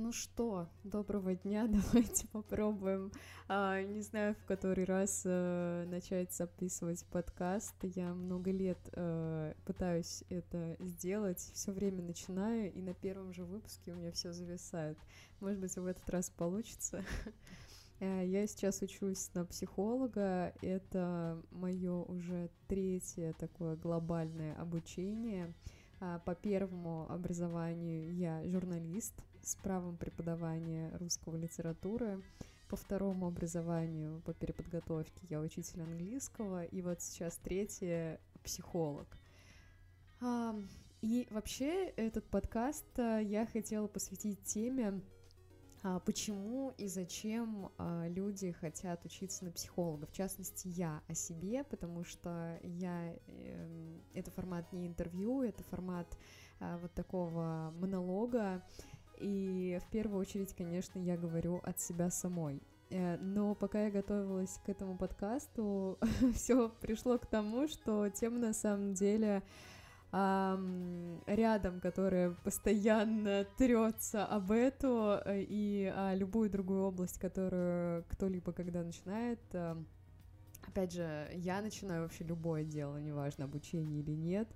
Ну что, доброго дня, давайте попробуем. А, не знаю, в который раз э, начать записывать подкаст. Я много лет э, пытаюсь это сделать, все время начинаю, и на первом же выпуске у меня все зависает. Может быть, в этот раз получится. Э, я сейчас учусь на психолога. Это мое уже третье такое глобальное обучение. А, по первому образованию я журналист с правом преподавания русского литературы. По второму образованию, по переподготовке, я учитель английского. И вот сейчас третье — психолог. И вообще этот подкаст а, я хотела посвятить теме почему и зачем а, люди хотят учиться на психолога. В частности, я о себе, потому что я... Эм, это формат не интервью, это формат а, вот такого монолога. И в первую очередь, конечно, я говорю от себя самой. Э, но пока я готовилась к этому подкасту, все пришло к тому, что тема на самом деле рядом, которая постоянно трется об эту э, и о любую другую область, которую кто-либо когда начинает. Э, опять же, я начинаю вообще любое дело, неважно, обучение или нет.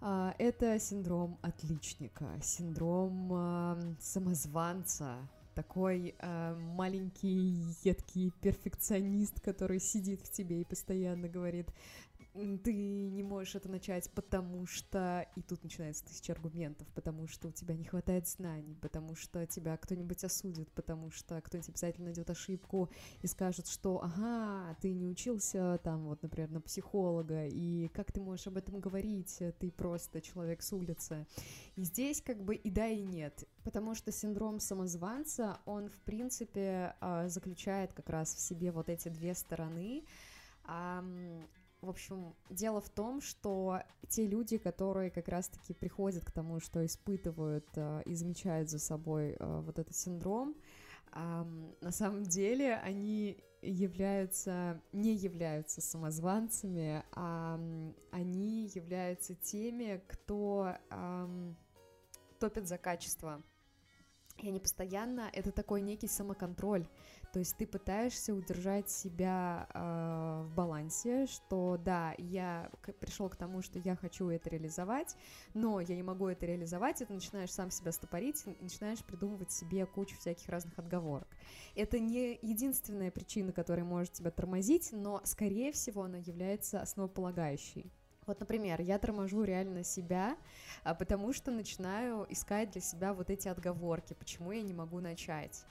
А, это синдром отличника, синдром самозванца, такой э, маленький едкий перфекционист, который сидит в тебе и постоянно говорит, ты не можешь это начать, потому что... И тут начинается тысяча аргументов, потому что у тебя не хватает знаний, потому что тебя кто-нибудь осудит, потому что кто-нибудь обязательно найдет ошибку и скажет, что ага, ты не учился там вот, например, на психолога, и как ты можешь об этом говорить, ты просто человек с улицы. И здесь как бы и да, и нет, потому что синдром самозванца, он в принципе а, заключает как раз в себе вот эти две стороны, в общем, дело в том, что те люди, которые как раз-таки приходят к тому, что испытывают э, и замечают за собой э, вот этот синдром, на самом деле они являются, не являются самозванцами, а они являются теми, кто топит за качество. И они постоянно, это такой некий самоконтроль, то есть ты пытаешься удержать себя э, в балансе, что да, я пришел к тому, что я хочу это реализовать, но я не могу это реализовать, и ты начинаешь сам себя стопорить, и начинаешь придумывать себе кучу всяких разных отговорок. Это не единственная причина, которая может тебя тормозить, но, скорее всего, она является основополагающей. Вот, например, я торможу реально себя, а, потому что начинаю искать для себя вот эти отговорки, почему я не могу начать.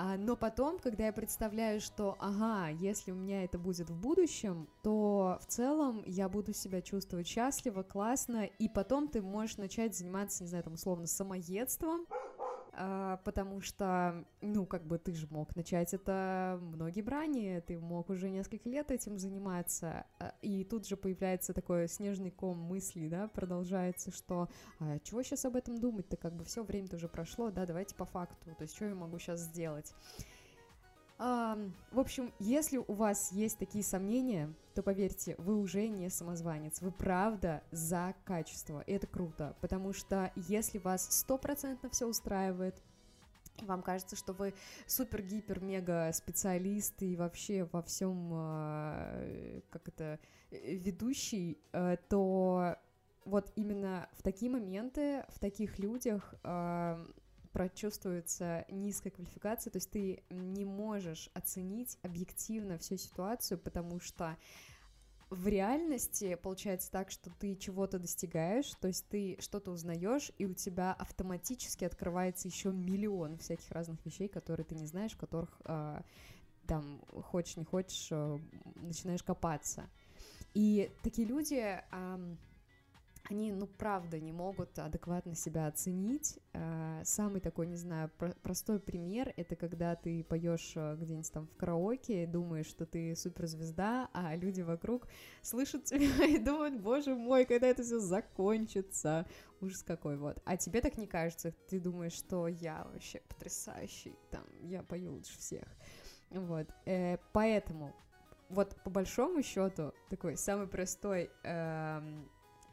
А, но потом, когда я представляю, что, ага, если у меня это будет в будущем, то в целом я буду себя чувствовать счастливо, классно, и потом ты можешь начать заниматься, не знаю, там, условно, самоедством, потому что, ну, как бы ты же мог начать это многим ранее, ты мог уже несколько лет этим заниматься, а, и тут же появляется такой снежный ком мыслей, да, продолжается, что, а чего сейчас об этом думать-то, как бы все время-то уже прошло, да, давайте по факту, то есть что я могу сейчас сделать. А, в общем, если у вас есть такие сомнения, то поверьте, вы уже не самозванец, вы правда за качество, и это круто, потому что если вас стопроцентно все устраивает, вам кажется, что вы супер-гипер-мега специалист и вообще во всем, а, как это, ведущий, э, то вот именно в такие моменты, в таких людях прочувствуется низкая квалификация, то есть ты не можешь оценить объективно всю ситуацию, потому что в реальности получается так, что ты чего-то достигаешь, то есть ты что-то узнаешь, и у тебя автоматически открывается еще миллион всяких разных вещей, которые ты не знаешь, в которых э, там хочешь не хочешь э, начинаешь копаться. И такие люди э, они, ну, правда, не могут адекватно себя оценить. Э, самый такой, не знаю, про- простой пример — это когда ты поешь э, где-нибудь там в караоке, думаешь, что ты суперзвезда, а люди вокруг слышат тебя и думают, боже мой, когда это все закончится. Ужас какой, вот. А тебе так не кажется, ты думаешь, что я вообще потрясающий, там, я пою лучше всех. Вот, э, поэтому вот по большому счету такой самый простой эм,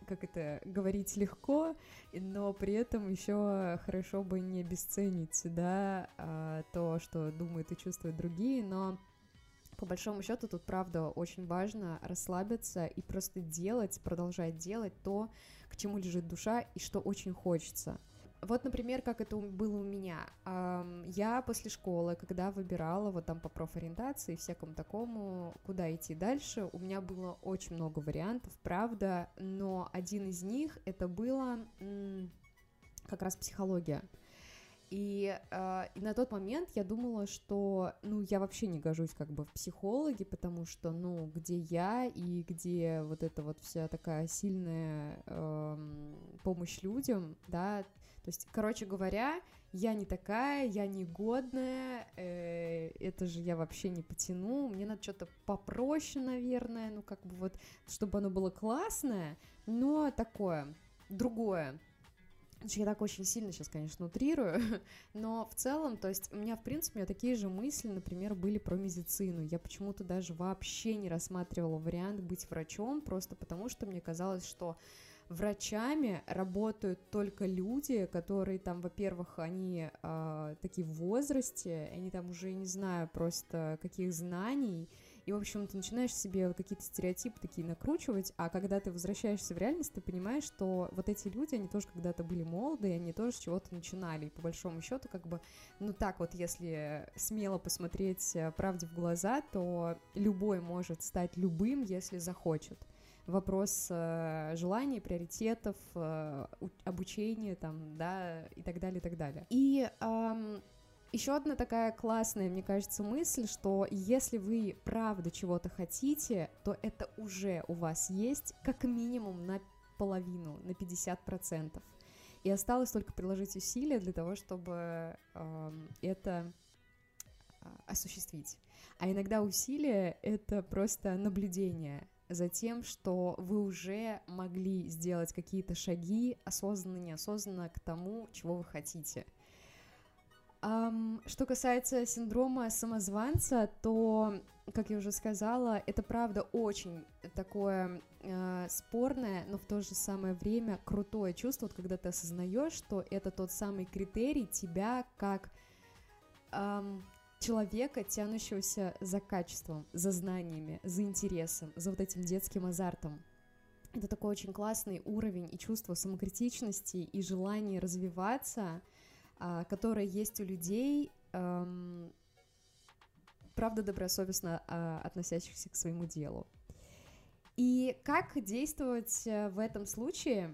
как это, говорить легко, но при этом еще хорошо бы не обесценить, да, а, то, что думают и чувствуют другие, но по большому счету тут, правда, очень важно расслабиться и просто делать, продолжать делать то, к чему лежит душа и что очень хочется. Вот, например, как это было у меня. Я после школы, когда выбирала вот там по профориентации и всякому такому, куда идти дальше, у меня было очень много вариантов, правда, но один из них это было как раз психология. И, э, и на тот момент я думала, что, ну, я вообще не гожусь как бы в психологи, потому что, ну, где я и где вот эта вот вся такая сильная э, помощь людям, да, то есть, короче говоря, я не такая, я не годная, э, это же я вообще не потяну, мне надо что-то попроще, наверное, ну, как бы вот, чтобы оно было классное, но такое, другое, я так очень сильно сейчас, конечно, утрирую, но в целом, то есть у меня, в принципе, у меня такие же мысли, например, были про медицину. Я почему-то даже вообще не рассматривала вариант быть врачом, просто потому что мне казалось, что врачами работают только люди, которые там, во-первых, они э, такие в возрасте, они там уже не знаю просто каких знаний, и, в общем, ты начинаешь себе какие-то стереотипы такие накручивать, а когда ты возвращаешься в реальность, ты понимаешь, что вот эти люди, они тоже когда-то были молоды, и они тоже чего-то начинали, и по большому счету, как бы, ну так вот, если смело посмотреть э, правде в глаза, то любой может стать любым, если захочет вопрос э, желаний, приоритетов, э, обучения, там, да, и так далее, и так далее. И эм, еще одна такая классная, мне кажется, мысль, что если вы правда чего-то хотите, то это уже у вас есть как минимум на половину, на 50%. И осталось только приложить усилия для того, чтобы э, это э, осуществить. А иногда усилия — это просто наблюдение за тем, что вы уже могли сделать какие-то шаги осознанно, неосознанно к тому, чего вы хотите — Um, что касается синдрома самозванца, то, как я уже сказала, это правда очень такое э, спорное, но в то же самое время крутое чувство, вот, когда ты осознаешь, что это тот самый критерий тебя как эм, человека, тянущегося за качеством, за знаниями, за интересом, за вот этим детским азартом. Это такой очень классный уровень и чувство самокритичности и желание развиваться — а, которая есть у людей, правда добросовестно а, относящихся к своему делу. И как действовать э, в этом случае?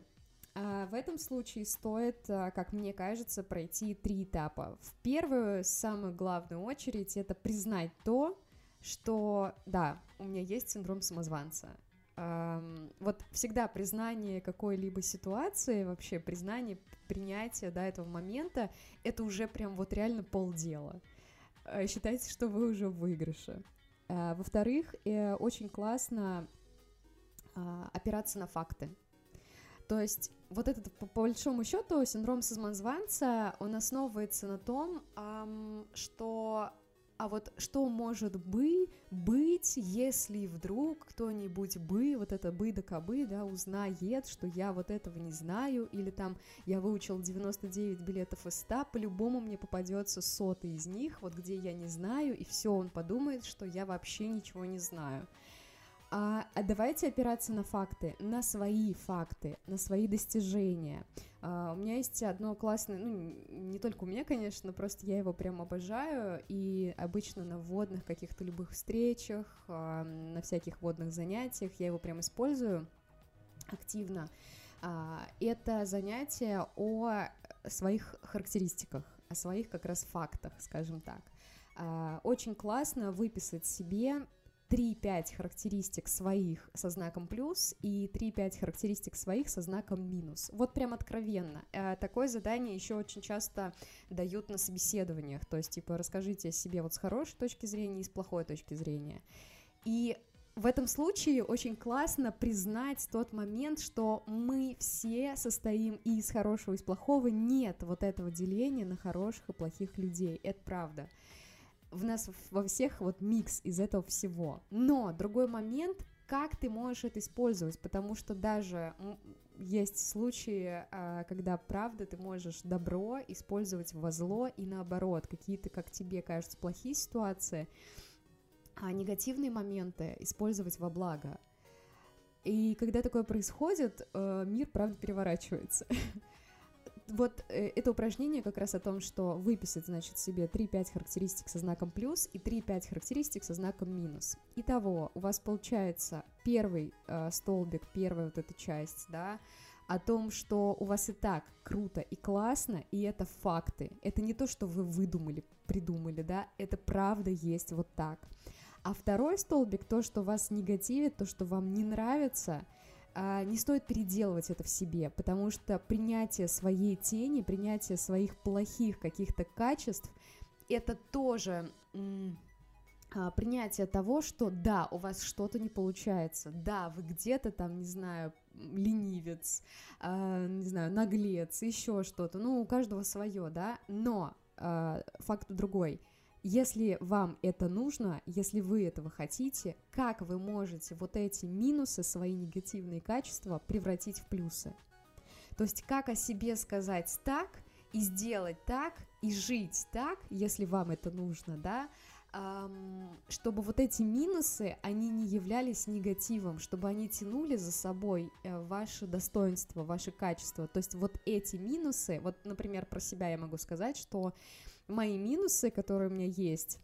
А, в этом случае стоит, как мне кажется, пройти три этапа. В первую, самую главную очередь, это признать то, что, да, у меня есть синдром самозванца вот всегда признание какой-либо ситуации, вообще признание, принятие, да, этого момента, это уже прям вот реально полдела. Э, считайте, что вы уже в выигрыше. Во-вторых, э, очень классно а, опираться на факты. То есть вот этот, по, по большому счету, синдром самозванца, он основывается на том, что а вот что может бы быть, если вдруг кто-нибудь бы, вот это бы да кобы, да, узнает, что я вот этого не знаю, или там я выучил 99 билетов из 100, по-любому мне попадется сотый из них, вот где я не знаю, и все, он подумает, что я вообще ничего не знаю. А, а давайте опираться на факты, на свои факты, на свои достижения. А, у меня есть одно классное, ну, не только у меня, конечно, просто я его прям обожаю, и обычно на водных каких-то любых встречах, а, на всяких водных занятиях я его прям использую активно. А, это занятие о своих характеристиках, о своих как раз фактах, скажем так. А, очень классно выписать себе 3-5 характеристик своих со знаком плюс и 3-5 характеристик своих со знаком минус. Вот прям откровенно. Э, такое задание еще очень часто дают на собеседованиях. То есть, типа, расскажите о себе вот с хорошей точки зрения и с плохой точки зрения. И в этом случае очень классно признать тот момент, что мы все состоим и из хорошего, и из плохого. Нет вот этого деления на хороших и плохих людей. Это правда в нас во всех вот микс из этого всего. Но другой момент, как ты можешь это использовать, потому что даже есть случаи, а, когда, правда, ты можешь добро использовать во зло и наоборот, какие-то, как тебе кажется, плохие ситуации, а негативные моменты использовать во благо. И когда такое происходит, э, мир, правда, переворачивается. вот э, это упражнение как раз о том, что выписать, значит, себе 3-5 характеристик со знаком плюс и 3-5 характеристик со знаком минус. Итого, у вас получается первый э, столбик, первая вот эта часть, да, о том, что у вас и так круто и классно, и это факты. Это не то, что вы выдумали, придумали, да, это правда есть вот так. А второй столбик, то, что вас негативит, то, что вам не нравится – не стоит переделывать это в себе, потому что принятие своей тени, принятие своих плохих каких-то качеств, это тоже а, принятие того, что да, у вас что-то не получается, да, вы где-то там, не знаю, ленивец, э, не знаю, наглец, еще что-то, ну, у каждого свое, да, но факт другой – если вам это нужно, если вы этого хотите, как вы можете вот эти минусы, свои негативные качества превратить в плюсы? То есть как о себе сказать так и сделать так и жить так, если вам это нужно, да, чтобы вот эти минусы, они не являлись негативом, чтобы они тянули за собой э, ваши достоинства, ваши качества. То есть вот эти минусы, вот, например, про себя я могу сказать, что мои минусы, которые у меня есть,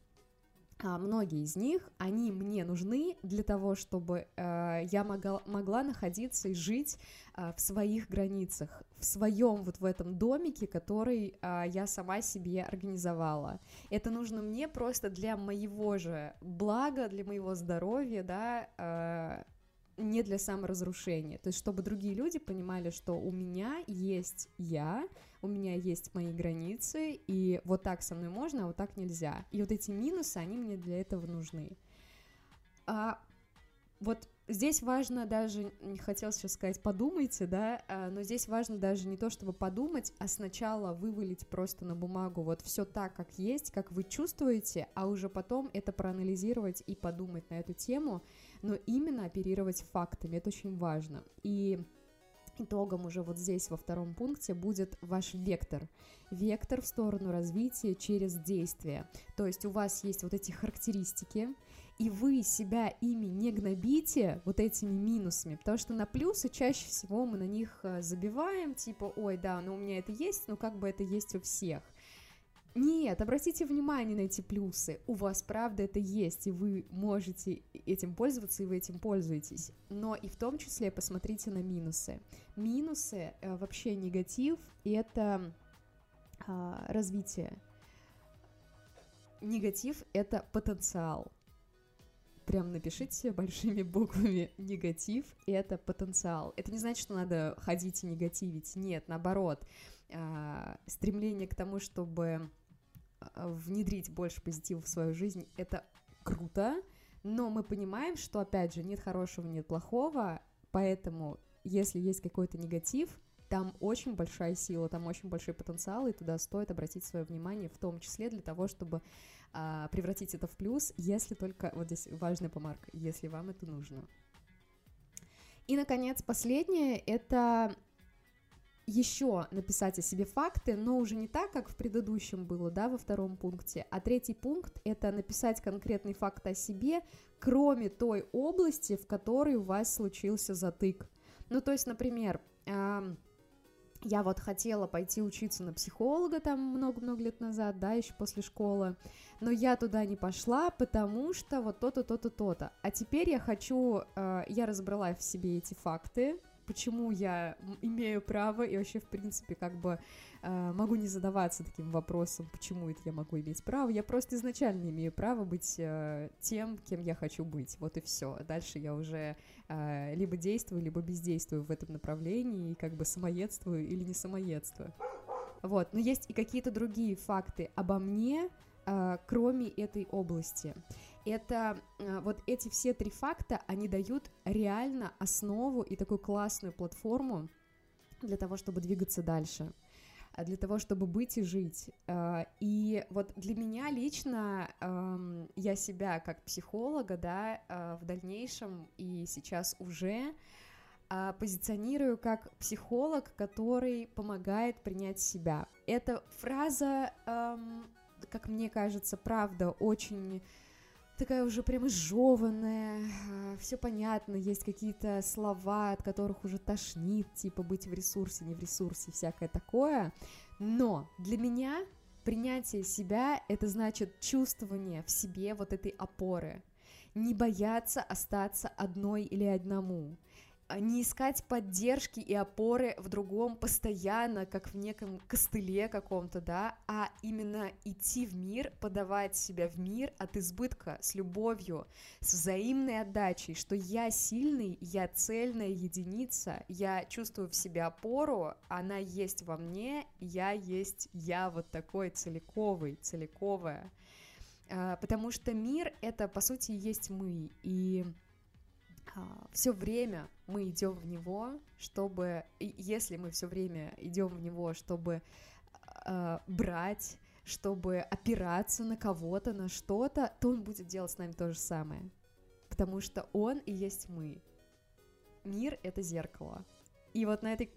а, многие из них, они мне нужны для того, чтобы э, я могла, могла находиться и жить э, в своих границах, в своем вот в этом домике, который э, я сама себе организовала. Это нужно мне просто для моего же блага, для моего здоровья, да, э, не для саморазрушения. То есть, чтобы другие люди понимали, что у меня есть я, у меня есть мои границы, и вот так со мной можно, а вот так нельзя. И вот эти минусы, они мне для этого нужны. А вот здесь важно даже, не хотел сейчас сказать, подумайте, да, а, но здесь важно даже не то, чтобы подумать, а сначала вывалить просто на бумагу вот все так, как есть, как вы чувствуете, а уже потом это проанализировать и подумать на эту тему, но именно оперировать фактами, это очень важно. И итогом уже вот здесь во втором пункте будет ваш вектор. Вектор в сторону развития через действие. То есть у вас есть вот эти характеристики, и вы себя ими не гнобите вот этими минусами, потому что на плюсы чаще всего мы на них э, забиваем, типа, ой, да, ну у меня это есть, но как бы это есть у всех. Нет, обратите внимание на эти плюсы. У вас, правда, это есть, и вы можете этим пользоваться, и вы этим пользуетесь. Но и в том числе посмотрите на минусы. Минусы, э, вообще негатив, это э, развитие. Негатив — это потенциал. Прям напишите большими буквами негатив — это потенциал. Это не значит, что надо ходить и негативить. Нет, наоборот. Стремление к тому, чтобы а, внедрить больше позитива в свою жизнь, это круто, но мы понимаем, что, опять же, нет хорошего, нет плохого, поэтому, если есть какой-то негатив, там очень большая сила, там очень большой потенциал, и туда стоит обратить свое внимание, в том числе для того, чтобы а, превратить это в плюс, если только, вот здесь важная помарка, если вам это нужно. И, наконец, последнее — это еще написать о себе факты, но уже не так, как в предыдущем было, да, во втором пункте, а третий пункт — это написать конкретный факт о себе, кроме той области, в которой у вас случился затык. Ну, то есть, например, я вот хотела пойти учиться на психолога там много-много лет назад, да, еще после школы, но я туда не пошла, потому что вот то-то, то-то, то-то. А теперь я хочу, э, я разобрала в себе эти факты, почему я имею право и вообще, в принципе, как бы э, могу не задаваться таким вопросом, почему это я могу иметь право. Я просто изначально имею право быть э, тем, кем я хочу быть. Вот и все. Дальше я уже э, либо действую, либо бездействую в этом направлении, и как бы самоедствую или не самоедствую. Вот, но есть и какие-то другие факты обо мне, кроме этой области это э, вот эти все три факта, они дают реально основу и такую классную платформу для того, чтобы двигаться дальше. а для того, чтобы быть и жить. И вот для меня лично я себя как психолога, да, в дальнейшем и сейчас уже позиционирую как психолог, который помогает принять себя. Эта фраза, как мне кажется, правда, очень такая уже прям изжеванная, все понятно, есть какие-то слова, от которых уже тошнит, типа быть в ресурсе, не в ресурсе, всякое такое. Но для меня принятие себя — это значит чувствование в себе вот этой опоры, не бояться остаться одной или одному, а, не искать поддержки и опоры в другом постоянно, как в неком костыле каком-то, да, а именно идти в мир, подавать себя в мир от избытка, с любовью, с взаимной отдачей, что я сильный, я цельная единица, я чувствую в себе опору, она есть во мне, я есть я вот такой целиковый, целиковая, а, потому что мир — это, по сути, есть мы, и а, все время мы идем в него, чтобы, если мы все время идем в него, чтобы э, брать, чтобы опираться на кого-то, на что-то, то он будет делать с нами то же самое. Потому что он и есть мы. Мир — это зеркало. И вот на этой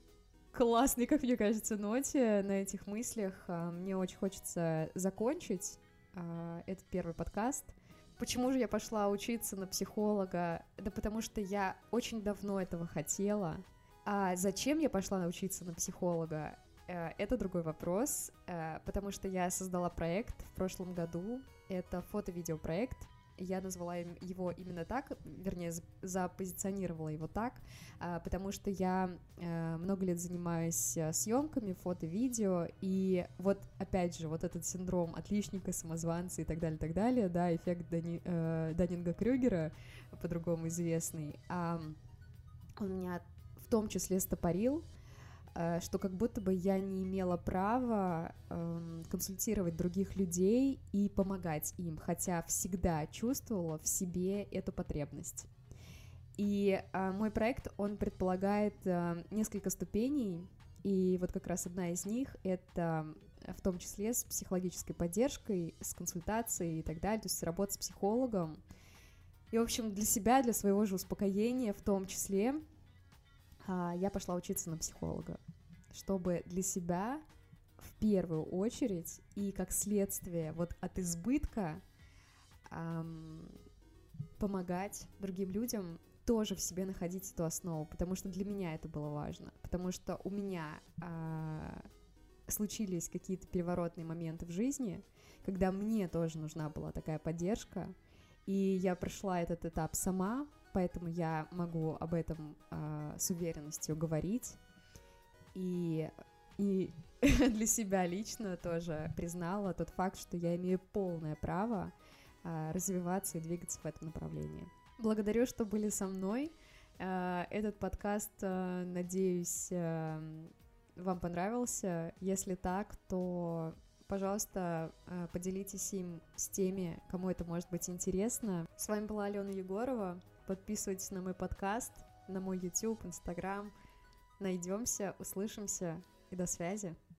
классной, как мне кажется, ноте, на этих мыслях э, мне очень хочется закончить э, этот первый подкаст — Почему же я пошла учиться на психолога? Да потому что я очень давно этого хотела. А зачем я пошла научиться на психолога? Э, это другой вопрос, э, потому что я создала проект в прошлом году. Это фото-видеопроект, я назвала его именно так, вернее, запозиционировала его так, а, потому что я э, много лет занимаюсь э, съемками, фото, видео, и вот, опять же, вот этот синдром отличника, самозванца и так далее, так далее, да, эффект Дани, э, Даннинга-Крюгера, по-другому известный, он меня в том числе стопорил, что как будто бы я не имела права э, консультировать других людей и помогать им, хотя всегда чувствовала в себе эту потребность. И э, мой проект, он предполагает э, несколько ступеней, и вот как раз одна из них — это в том числе с психологической поддержкой, с консультацией и так далее, то есть работа с психологом. И, в общем, для себя, для своего же успокоения в том числе а, я пошла учиться на психолога, чтобы для себя в первую очередь и как следствие вот от избытка эм, помогать другим людям тоже в себе находить эту основу, потому что для меня это было важно, потому что у меня э, случились какие-то переворотные моменты в жизни, когда мне тоже нужна была такая поддержка, и я прошла этот этап сама, поэтому я могу об этом э, с уверенностью говорить. И, и для себя лично тоже признала тот факт, что я имею полное право э, развиваться и двигаться в этом направлении. Благодарю, что были со мной. Э, этот подкаст, э, надеюсь, вам понравился. Если так, то пожалуйста, поделитесь им с теми, кому это может быть интересно. С вами была Алена Егорова. Подписывайтесь на мой подкаст, на мой YouTube, Instagram. Найдемся, услышимся и до связи.